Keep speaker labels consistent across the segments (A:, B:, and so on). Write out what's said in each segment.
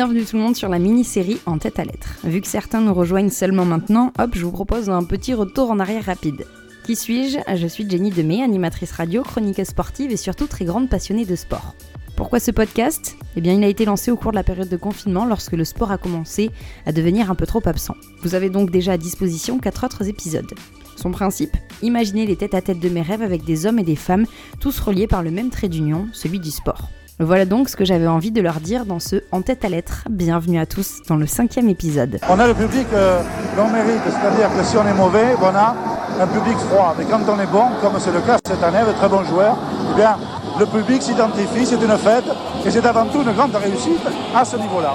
A: Bienvenue tout le monde sur la mini-série En tête à lettres. Vu que certains nous rejoignent seulement maintenant, hop, je vous propose un petit retour en arrière rapide. Qui suis-je? Je suis Jenny Demey, animatrice radio, chroniqueuse sportive et surtout très grande passionnée de sport. Pourquoi ce podcast? Eh bien, il a été lancé au cours de la période de confinement lorsque le sport a commencé à devenir un peu trop absent. Vous avez donc déjà à disposition 4 autres épisodes. Son principe? Imaginez les têtes à tête de mes rêves avec des hommes et des femmes, tous reliés par le même trait d'union, celui du sport. Voilà donc ce que j'avais envie de leur dire dans ce En tête à lettres. Bienvenue à tous dans le cinquième épisode.
B: On a le public euh, l'on mérite, c'est-à-dire que si on est mauvais, on a un public froid. Mais quand on est bon, comme c'est le cas cette année, de très bons joueurs, eh bien, le public s'identifie, c'est une fête, et c'est avant tout une grande réussite à ce niveau-là.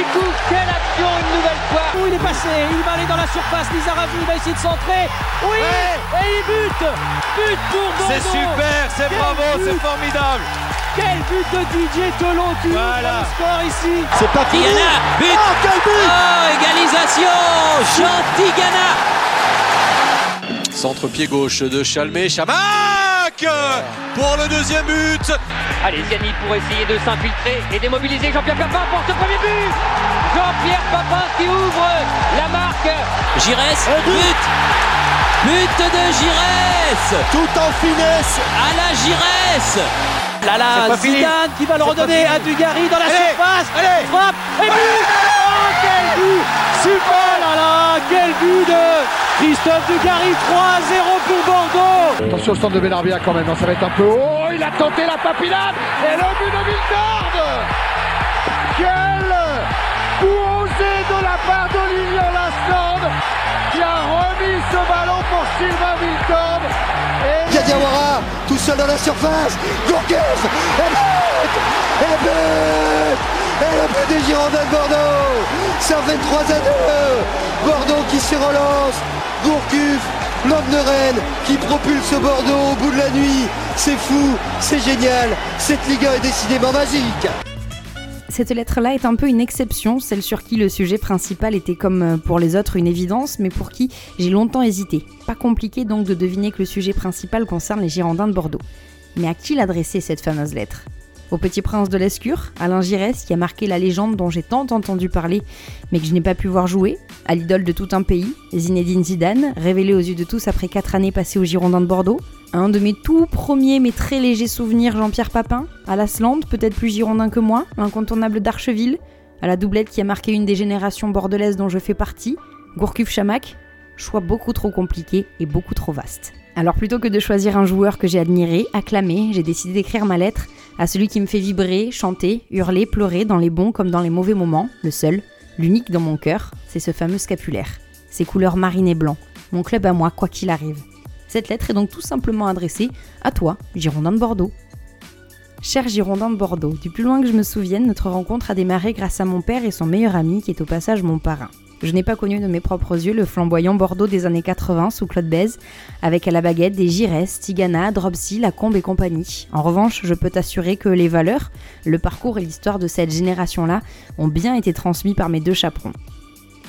C: Mikou, quelle action une nouvelle fois.
D: Où il est passé, il va aller dans la surface, Lizarazu, il va essayer de centrer. Oui! Et il bute! But pour Bordeaux.
E: C'est super, c'est bravo, c'est formidable.
D: Quel but de Didier Tolon qui voilà. le score ici.
E: C'est pas fini.
D: But.
E: Oh, quel but!
D: Oh, égalisation. Chantigana
E: Centre-pied gauche de Chalmé, Chamac pour le deuxième but.
C: Allez, Ziani pour essayer de s'infiltrer et démobiliser Jean-Pierre Papin pour ce premier but. Jean-Pierre Papin qui ouvre la marque.
D: Giresse, but. But. De Giresse.
E: Tout en finesse.
D: À la Giresse. Là là, Zidane qui va le redonner à Dugarry dans la surface.
E: allez,
D: Frappe et but. Oh quel but. Super. Là là Quel but de Christophe Dugarry 3-0 pour Bordeaux.
B: Attention au centre de Benarbia quand même, hein, ça va être un peu haut, il a tenté la papillade et le but de Viltord Quel osé de la part d'Olivier Lasland qui a remis ce ballon pour Sylvain Viltord
F: et... Diawara tout seul dans la surface, Gourcuff et but Et but Et le but des Girondins de Bordeaux Ça fait 3 à 2 Bordeaux qui se relance Gourcuff, l'homme de Rennes qui propulse Bordeaux au bout de la nuit. C'est fou, c'est génial. Cette Liga est décidément magique.
A: Cette lettre-là est un peu une exception, celle sur qui le sujet principal était comme pour les autres une évidence, mais pour qui j'ai longtemps hésité. Pas compliqué donc de deviner que le sujet principal concerne les Girondins de Bordeaux. Mais à qui l'adresser cette fameuse lettre? Au petit prince de l'Escure, Alain Giresse, qui a marqué la légende dont j'ai tant entendu parler, mais que je n'ai pas pu voir jouer, à l'idole de tout un pays, Zinedine Zidane, révélé aux yeux de tous après 4 années passées aux Girondins de Bordeaux, un de mes tout premiers mais très légers souvenirs, Jean-Pierre Papin, à l'Asland, peut-être plus girondin que moi, l'incontournable d'Archeville, à la doublette qui a marqué une des générations bordelaises dont je fais partie, Gourcuff Chamac, choix beaucoup trop compliqué et beaucoup trop vaste. Alors plutôt que de choisir un joueur que j'ai admiré, acclamé, j'ai décidé d'écrire ma lettre à celui qui me fait vibrer, chanter, hurler, pleurer dans les bons comme dans les mauvais moments, le seul, l'unique dans mon cœur, c'est ce fameux scapulaire. Ses couleurs marine et blanc, mon club à moi, quoi qu'il arrive. Cette lettre est donc tout simplement adressée à toi, Girondin de Bordeaux. Cher Girondin de Bordeaux, du plus loin que je me souvienne, notre rencontre a démarré grâce à mon père et son meilleur ami qui est au passage mon parrain. Je n'ai pas connu de mes propres yeux le flamboyant Bordeaux des années 80 sous Claude Bèze, avec à la baguette des Giresse, Tigana, Dropsy, Lacombe et compagnie. En revanche, je peux t'assurer que les valeurs, le parcours et l'histoire de cette génération-là ont bien été transmis par mes deux chaperons.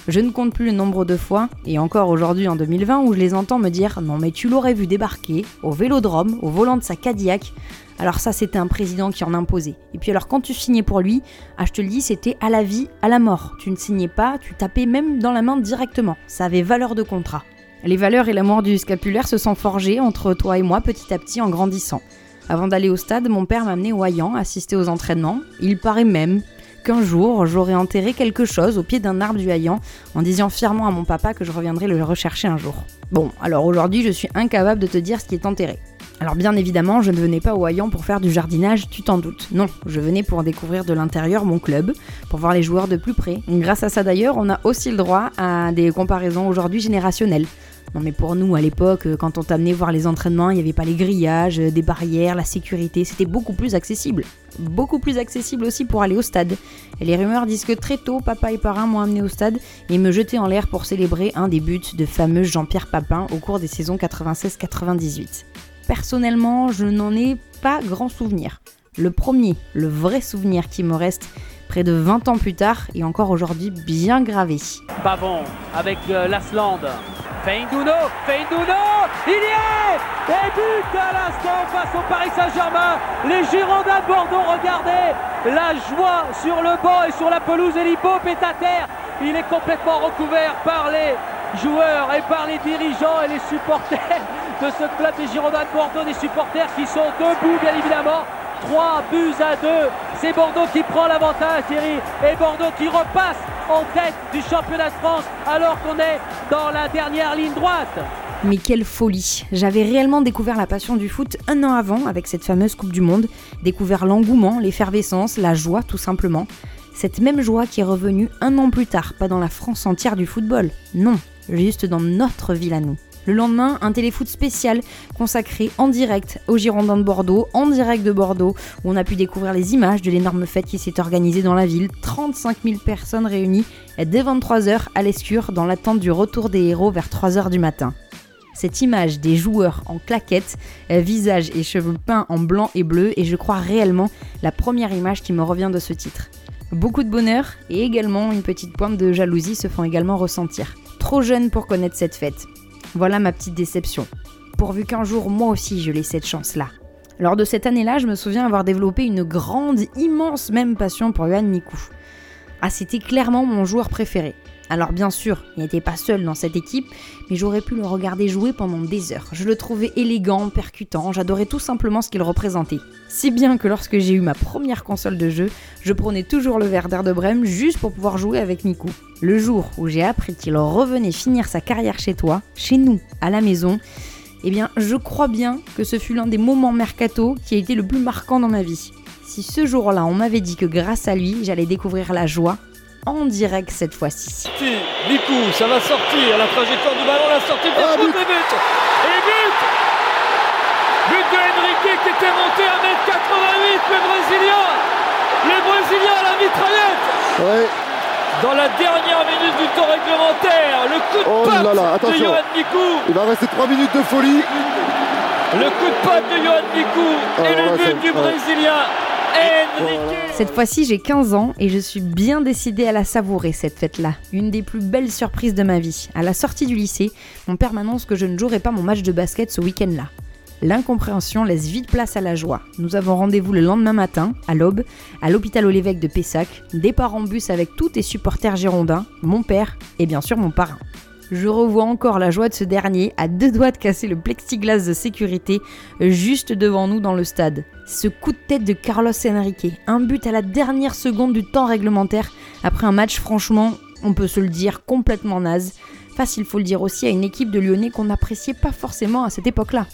A: Je ne compte plus le nombre de fois, et encore aujourd'hui en 2020, où je les entends me dire Non, mais tu l'aurais vu débarquer au vélodrome, au volant de sa Cadillac. Alors, ça, c'était un président qui en imposait. Et puis, alors, quand tu signais pour lui, ah, je te le dis, c'était à la vie, à la mort. Tu ne signais pas, tu tapais même dans la main directement. Ça avait valeur de contrat. Les valeurs et l'amour du scapulaire se sont forgés entre toi et moi petit à petit en grandissant. Avant d'aller au stade, mon père m'a amené au Hayan assister aux entraînements. Il paraît même qu'un jour j'aurais enterré quelque chose au pied d'un arbre du Hayan en disant fièrement à mon papa que je reviendrais le rechercher un jour. Bon, alors aujourd'hui je suis incapable de te dire ce qui est enterré. Alors bien évidemment, je ne venais pas au Hayan pour faire du jardinage, tu t'en doutes. Non, je venais pour découvrir de l'intérieur mon club, pour voir les joueurs de plus près. Grâce à ça d'ailleurs, on a aussi le droit à des comparaisons aujourd'hui générationnelles. Non mais pour nous à l'époque, quand on t'amenait voir les entraînements, il n'y avait pas les grillages, des barrières, la sécurité, c'était beaucoup plus accessible. Beaucoup plus accessible aussi pour aller au stade. Et les rumeurs disent que très tôt, papa et parrain m'ont amené au stade et me jetaient en l'air pour célébrer un des buts de fameux Jean-Pierre Papin au cours des saisons 96-98. Personnellement, je n'en ai pas grand souvenir. Le premier, le vrai souvenir qui me reste près de 20 ans plus tard et encore aujourd'hui bien gravé.
C: Pavon avec euh, Lasland.
D: Feindouno, Feindouno, il y est Et but à l'instant face au Paris Saint-Germain. Les Girondins de Bordeaux, regardez la joie sur le banc et sur la pelouse. Et l'Hippop est à terre. Il est complètement recouvert par les joueurs et par les dirigeants et les supporters de ce club des Girondins de Bordeaux, des supporters qui sont debout bien évidemment. 3 buts à 2. C'est Bordeaux qui prend l'avantage, Thierry. Et Bordeaux qui repasse en tête du championnat de France alors qu'on est dans la dernière ligne droite.
A: Mais quelle folie J'avais réellement découvert la passion du foot un an avant avec cette fameuse Coupe du Monde, découvert l'engouement, l'effervescence, la joie tout simplement. Cette même joie qui est revenue un an plus tard, pas dans la France entière du football, non, juste dans notre ville à nous. Le lendemain, un téléfoot spécial consacré en direct aux Girondins de Bordeaux, en direct de Bordeaux, où on a pu découvrir les images de l'énorme fête qui s'est organisée dans la ville. 35 000 personnes réunies dès 23h à l'Escure dans l'attente du retour des héros vers 3h du matin. Cette image des joueurs en claquettes, visage et cheveux peints en blanc et bleu est je crois réellement la première image qui me revient de ce titre. Beaucoup de bonheur et également une petite pointe de jalousie se font également ressentir. Trop jeune pour connaître cette fête. Voilà ma petite déception. Pourvu qu'un jour moi aussi je l'ai cette chance-là. Lors de cette année-là, je me souviens avoir développé une grande, immense même passion pour Yohan Mikou. Ah, c'était clairement mon joueur préféré. Alors bien sûr, il n'était pas seul dans cette équipe, mais j'aurais pu le regarder jouer pendant des heures. Je le trouvais élégant, percutant, j'adorais tout simplement ce qu'il représentait. Si bien que lorsque j'ai eu ma première console de jeu, je prenais toujours le Werder de Brême juste pour pouvoir jouer avec Miku. Le jour où j'ai appris qu'il revenait finir sa carrière chez toi, chez nous, à la maison, eh bien, je crois bien que ce fut l'un des moments mercato qui a été le plus marquant dans ma vie. Si ce jour-là on m'avait dit que grâce à lui, j'allais découvrir la joie, en direct cette fois-ci.
D: Mikou, ça va sortir, la trajectoire du ballon, la sortie de ah, but. but. Et but. But de Henrique qui était monté à 1m88, le Brésilien. Le Brésilien à la mitraillette.
F: Ouais.
D: Dans la dernière minute du temps réglementaire, le coup de oh patte là de Johan Mikou
F: Il va rester 3 minutes de folie.
D: Le coup de patte de Johan Mikou oh, et le but du Brésilien
A: cette fois-ci, j'ai 15 ans et je suis bien décidée à la savourer, cette fête-là. Une des plus belles surprises de ma vie. À la sortie du lycée, mon père m'annonce que je ne jouerai pas mon match de basket ce week-end-là. L'incompréhension laisse vite place à la joie. Nous avons rendez-vous le lendemain matin, à l'aube, à l'hôpital Olévêque de Pessac, départ en bus avec tous tes supporters girondins, mon père et bien sûr mon parrain. Je revois encore la joie de ce dernier à deux doigts de casser le plexiglas de sécurité juste devant nous dans le stade. Ce coup de tête de Carlos Henrique, un but à la dernière seconde du temps réglementaire après un match franchement, on peut se le dire, complètement naze, face il faut le dire aussi à une équipe de Lyonnais qu'on n'appréciait pas forcément à cette époque-là.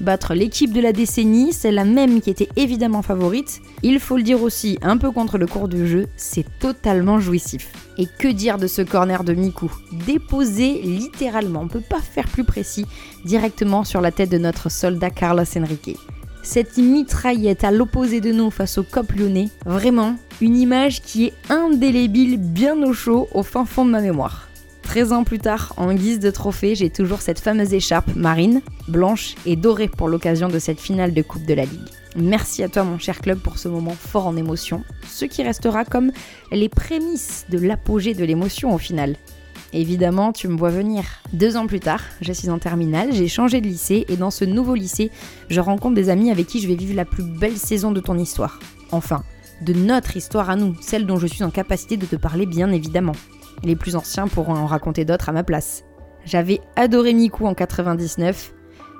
A: Battre l'équipe de la décennie, c'est la même qui était évidemment favorite, il faut le dire aussi un peu contre le cours du jeu, c'est totalement jouissif. Et que dire de ce corner de Miku Déposé littéralement, on peut pas faire plus précis, directement sur la tête de notre soldat Carlos Enrique. Cette mitraillette à l'opposé de nous face au cop lyonnais, vraiment une image qui est indélébile bien au chaud au fin fond de ma mémoire. 13 ans plus tard, en guise de trophée, j'ai toujours cette fameuse écharpe marine, blanche et dorée pour l'occasion de cette finale de Coupe de la Ligue. Merci à toi mon cher club pour ce moment fort en émotion, ce qui restera comme les prémices de l'apogée de l'émotion au final. Évidemment, tu me vois venir. Deux ans plus tard, je suis en terminale, j'ai changé de lycée et dans ce nouveau lycée, je rencontre des amis avec qui je vais vivre la plus belle saison de ton histoire. Enfin, de notre histoire à nous, celle dont je suis en capacité de te parler bien évidemment. Les plus anciens pourront en raconter d'autres à ma place. J'avais adoré Miku en 99.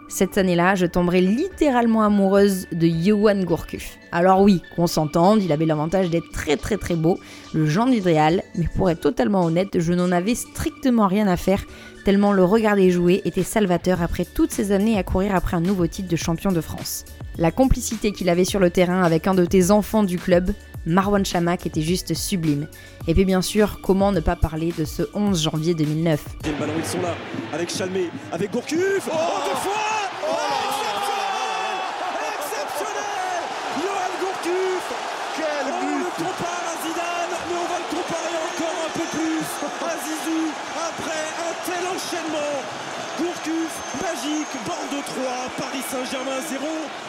A: Cette année-là, je tomberai littéralement amoureuse de Johan Gourcuff. Alors oui, qu'on s'entende, il avait l'avantage d'être très très très beau, le genre idéal, mais pour être totalement honnête, je n'en avais strictement rien à faire, tellement le regarder jouer était salvateur après toutes ces années à courir après un nouveau titre de champion de France. La complicité qu'il avait sur le terrain avec un de tes enfants du club, Marwan Chamak était juste sublime. Et puis bien sûr, comment ne pas parler de ce 11 janvier 2009
G: Le ballon, ils sont là, avec Chalmé, avec Gourcuff, oh, oh deux fois. Oh, Exceptionnel. Exceptionnel. Johan Gourcuff. Quel but On le compare à Zidane, mais on va le comparer encore un peu plus à Zizou, après un tel enchaînement. Gourcuff, magique, Bordeaux 3, Paris Saint-Germain 0.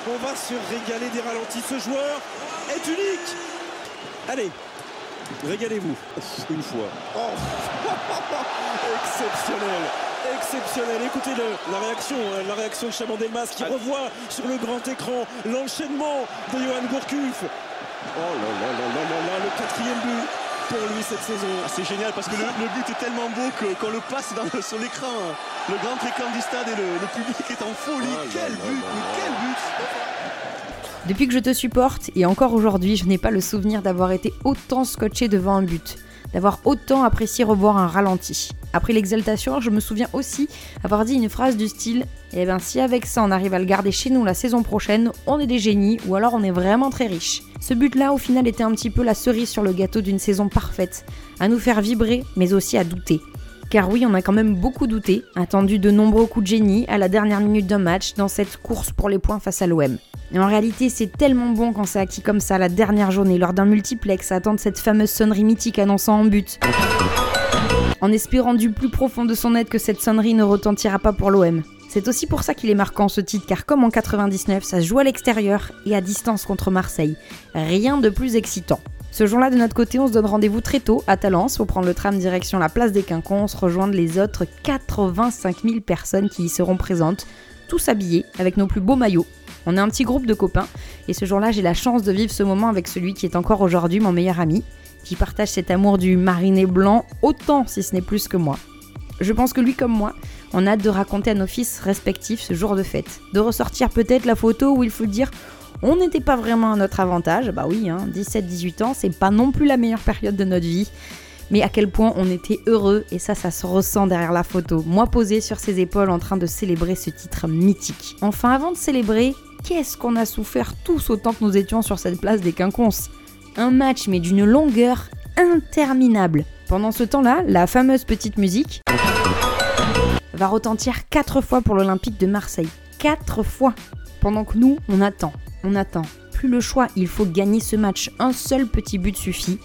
G: On va se régaler des ralentis. Ce joueur est unique Allez, régalez-vous une fois. Oh. Exceptionnel exceptionnel. Écoutez le, la réaction, euh, la réaction de Chaman Delmas qui revoit sur le grand écran l'enchaînement de Johan Gourcuff. Oh là là là là là là, le quatrième but pour lui cette saison.
H: Ah, c'est génial parce que le, le, but est tellement beau qu'on le passe dans, sur l'écran. Le grand écran du stade et le, le public est en folie. Oh quel but, mais quel but
A: Depuis que je te supporte, et encore aujourd'hui, je n'ai pas le souvenir d'avoir été autant scotché devant un but d'avoir autant apprécié revoir un ralenti. Après l'exaltation, je me souviens aussi avoir dit une phrase du style Eh ben si avec ça on arrive à le garder chez nous la saison prochaine, on est des génies ou alors on est vraiment très riches. Ce but-là au final était un petit peu la cerise sur le gâteau d'une saison parfaite, à nous faire vibrer mais aussi à douter. Car oui, on a quand même beaucoup douté, attendu de nombreux coups de génie à la dernière minute d'un match dans cette course pour les points face à l'OM. Et en réalité, c'est tellement bon quand c'est acquis comme ça la dernière journée lors d'un multiplex à attendre cette fameuse sonnerie mythique annonçant en but. En espérant du plus profond de son être que cette sonnerie ne retentira pas pour l'OM. C'est aussi pour ça qu'il est marquant ce titre, car comme en 99, ça joue à l'extérieur et à distance contre Marseille. Rien de plus excitant. Ce jour-là, de notre côté, on se donne rendez-vous très tôt à Talence pour prendre le tram direction la place des Quinconces, rejoindre les autres 85 000 personnes qui y seront présentes, tous habillés avec nos plus beaux maillots. On est un petit groupe de copains et ce jour-là, j'ai la chance de vivre ce moment avec celui qui est encore aujourd'hui mon meilleur ami, qui partage cet amour du mariné blanc autant si ce n'est plus que moi. Je pense que lui comme moi, on a hâte de raconter à nos fils respectifs ce jour de fête, de ressortir peut-être la photo où il faut dire on n'était pas vraiment à notre avantage, bah oui, hein, 17-18 ans, c'est pas non plus la meilleure période de notre vie. Mais à quel point on était heureux, et ça, ça se ressent derrière la photo. Moi posé sur ses épaules en train de célébrer ce titre mythique. Enfin, avant de célébrer, qu'est-ce qu'on a souffert tous autant que nous étions sur cette place des quinconces? Un match, mais d'une longueur interminable. Pendant ce temps-là, la fameuse petite musique va retentir quatre fois pour l'Olympique de Marseille. Quatre fois Pendant que nous, on attend on attend. Plus le choix, il faut gagner ce match. Un seul petit but suffit.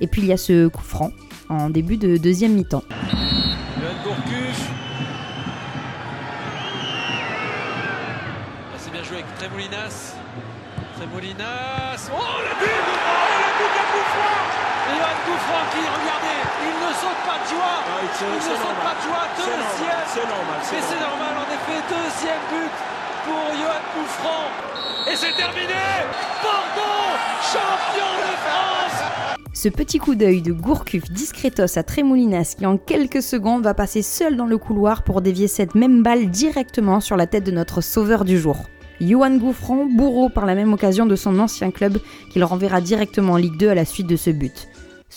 A: Et puis il y a ce coup franc en début de deuxième mi-temps.
E: C'est bien joué avec Tremoulinas. Tremoulinas. Oh le but Oh le but de Gouffran Et Johan Gouffran qui, regardez, il ne saute pas de joie
G: Ah, il
E: ne saute
G: normal.
E: pas de joie
G: C'est normal,
E: Deuxième
G: c'est normal, c'est
E: Mais c'est normal en effet, deuxième but pour Johan Et c'est terminé champion de France
A: Ce petit coup d'œil de Gourcuff discretos à Tremoulinas qui en quelques secondes va passer seul dans le couloir pour dévier cette même balle directement sur la tête de notre sauveur du jour. Johan Gouffran, bourreau par la même occasion de son ancien club qu'il renverra directement en Ligue 2 à la suite de ce but.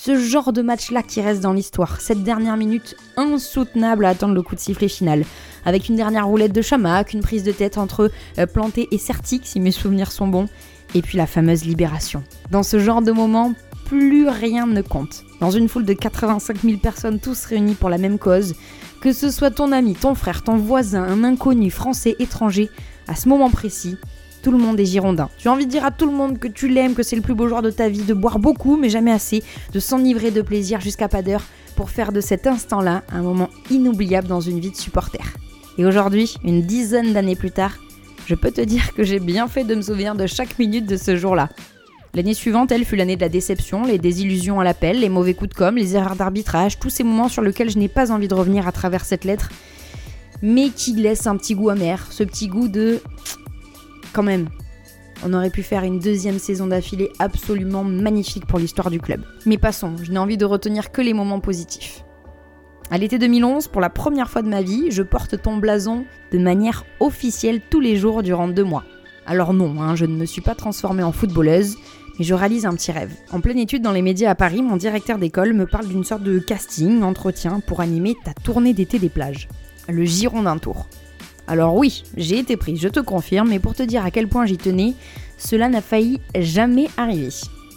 A: Ce genre de match-là qui reste dans l'histoire, cette dernière minute insoutenable à attendre le coup de sifflet final, avec une dernière roulette de Chamac, une prise de tête entre euh, Planté et Certic si mes souvenirs sont bons, et puis la fameuse libération. Dans ce genre de moment, plus rien ne compte. Dans une foule de 85 000 personnes tous réunies pour la même cause, que ce soit ton ami, ton frère, ton voisin, un inconnu, français, étranger, à ce moment précis, tout le monde est girondin. Tu as envie de dire à tout le monde que tu l'aimes, que c'est le plus beau jour de ta vie, de boire beaucoup mais jamais assez, de s'enivrer de plaisir jusqu'à pas d'heure pour faire de cet instant-là un moment inoubliable dans une vie de supporter. Et aujourd'hui, une dizaine d'années plus tard, je peux te dire que j'ai bien fait de me souvenir de chaque minute de ce jour-là. L'année suivante, elle fut l'année de la déception, les désillusions à l'appel, les mauvais coups de com', les erreurs d'arbitrage, tous ces moments sur lesquels je n'ai pas envie de revenir à travers cette lettre, mais qui laissent un petit goût amer, ce petit goût de... Quand même, on aurait pu faire une deuxième saison d'affilée absolument magnifique pour l'histoire du club. Mais passons, je n'ai envie de retenir que les moments positifs. À l'été 2011, pour la première fois de ma vie, je porte ton blason de manière officielle tous les jours durant deux mois. Alors non, hein, je ne me suis pas transformée en footballeuse, mais je réalise un petit rêve. En pleine étude dans les médias à Paris, mon directeur d'école me parle d'une sorte de casting, entretien pour animer ta tournée d'été des plages. Le Girondin Tour. Alors oui, j'ai été prise, je te confirme, mais pour te dire à quel point j'y tenais, cela n'a failli jamais arriver.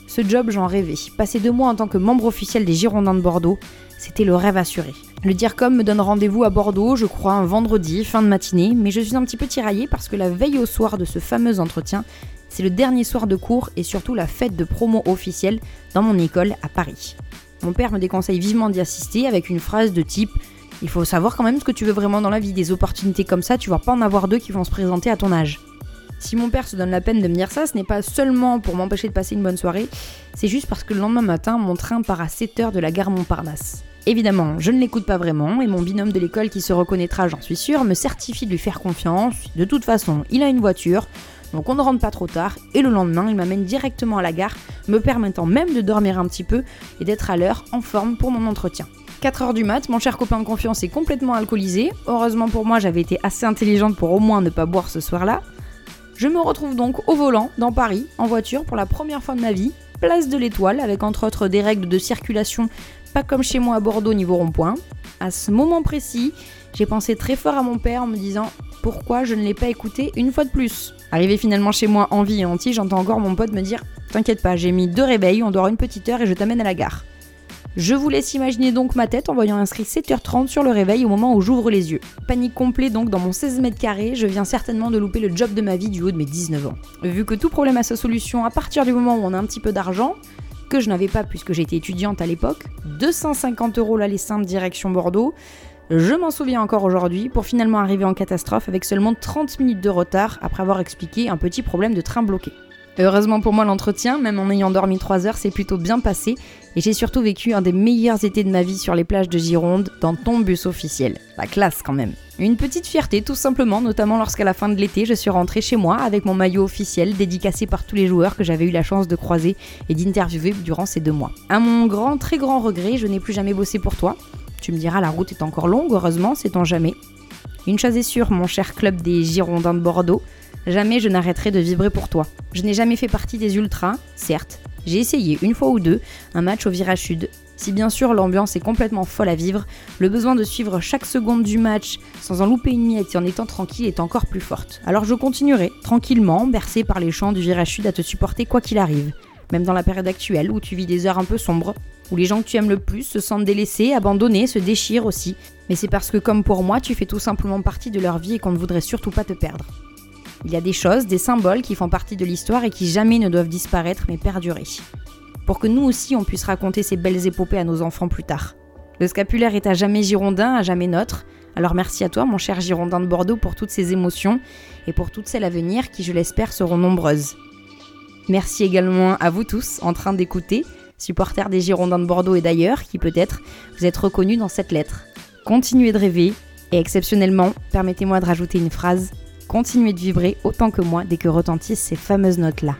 A: Ce job, j'en rêvais. Passer deux mois en tant que membre officiel des Girondins de Bordeaux, c'était le rêve assuré. Le DIRCOM me donne rendez-vous à Bordeaux, je crois, un vendredi, fin de matinée, mais je suis un petit peu tiraillée parce que la veille au soir de ce fameux entretien, c'est le dernier soir de cours et surtout la fête de promo officielle dans mon école à Paris. Mon père me déconseille vivement d'y assister avec une phrase de type Il faut savoir quand même ce que tu veux vraiment dans la vie, des opportunités comme ça, tu vas pas en avoir deux qui vont se présenter à ton âge. Si mon père se donne la peine de me dire ça, ce n'est pas seulement pour m'empêcher de passer une bonne soirée, c'est juste parce que le lendemain matin, mon train part à 7h de la gare Montparnasse. Évidemment, je ne l'écoute pas vraiment, et mon binôme de l'école qui se reconnaîtra, j'en suis sûr, me certifie de lui faire confiance. De toute façon, il a une voiture, donc on ne rentre pas trop tard, et le lendemain, il m'amène directement à la gare, me permettant même de dormir un petit peu et d'être à l'heure, en forme pour mon entretien. 4h du mat, mon cher copain de confiance est complètement alcoolisé. Heureusement pour moi, j'avais été assez intelligente pour au moins ne pas boire ce soir-là. Je me retrouve donc au volant, dans Paris, en voiture, pour la première fois de ma vie, place de l'Étoile, avec entre autres des règles de circulation pas comme chez moi à Bordeaux niveau rond-point. À ce moment précis, j'ai pensé très fort à mon père en me disant pourquoi je ne l'ai pas écouté une fois de plus? Arrivé finalement chez moi en vie et entier, j'entends encore mon pote me dire T'inquiète pas, j'ai mis deux réveils, on dort une petite heure et je t'amène à la gare. Je vous laisse imaginer donc ma tête en voyant inscrit 7h30 sur le réveil au moment où j'ouvre les yeux. Panique complet donc dans mon 16 mètres carrés, je viens certainement de louper le job de ma vie du haut de mes 19 ans. Vu que tout problème a sa solution à partir du moment où on a un petit peu d'argent, que je n'avais pas puisque j'étais étudiante à l'époque, 250 euros l'aller simple direction Bordeaux, je m'en souviens encore aujourd'hui pour finalement arriver en catastrophe avec seulement 30 minutes de retard après avoir expliqué un petit problème de train bloqué. Heureusement pour moi, l'entretien, même en ayant dormi 3 heures, s'est plutôt bien passé et j'ai surtout vécu un des meilleurs étés de ma vie sur les plages de Gironde dans ton bus officiel. La classe quand même. Une petite fierté tout simplement, notamment lorsqu'à la fin de l'été, je suis rentrée chez moi avec mon maillot officiel dédicacé par tous les joueurs que j'avais eu la chance de croiser et d'interviewer durant ces deux mois. À mon grand, très grand regret, je n'ai plus jamais bossé pour toi. Tu me diras, la route est encore longue, heureusement, sait-on jamais. Une chose est sûre, mon cher club des Girondins de Bordeaux, Jamais je n'arrêterai de vibrer pour toi. Je n'ai jamais fait partie des ultras, certes. J'ai essayé une fois ou deux un match au virage. Si bien sûr l'ambiance est complètement folle à vivre, le besoin de suivre chaque seconde du match sans en louper une miette et en étant tranquille est encore plus forte. Alors je continuerai, tranquillement, bercé par les chants du virage à te supporter quoi qu'il arrive. Même dans la période actuelle où tu vis des heures un peu sombres, où les gens que tu aimes le plus se sentent délaissés, abandonnés, se déchirent aussi. Mais c'est parce que comme pour moi, tu fais tout simplement partie de leur vie et qu'on ne voudrait surtout pas te perdre. Il y a des choses, des symboles qui font partie de l'histoire et qui jamais ne doivent disparaître mais perdurer. Pour que nous aussi on puisse raconter ces belles épopées à nos enfants plus tard. Le scapulaire est à jamais girondin, à jamais nôtre. Alors merci à toi, mon cher Girondin de Bordeaux, pour toutes ces émotions et pour toutes celles à venir qui, je l'espère, seront nombreuses. Merci également à vous tous en train d'écouter, supporters des Girondins de Bordeaux et d'ailleurs, qui peut-être vous êtes reconnus dans cette lettre. Continuez de rêver et exceptionnellement, permettez-moi de rajouter une phrase Continuez de vibrer autant que moi dès que retentissent ces fameuses notes-là.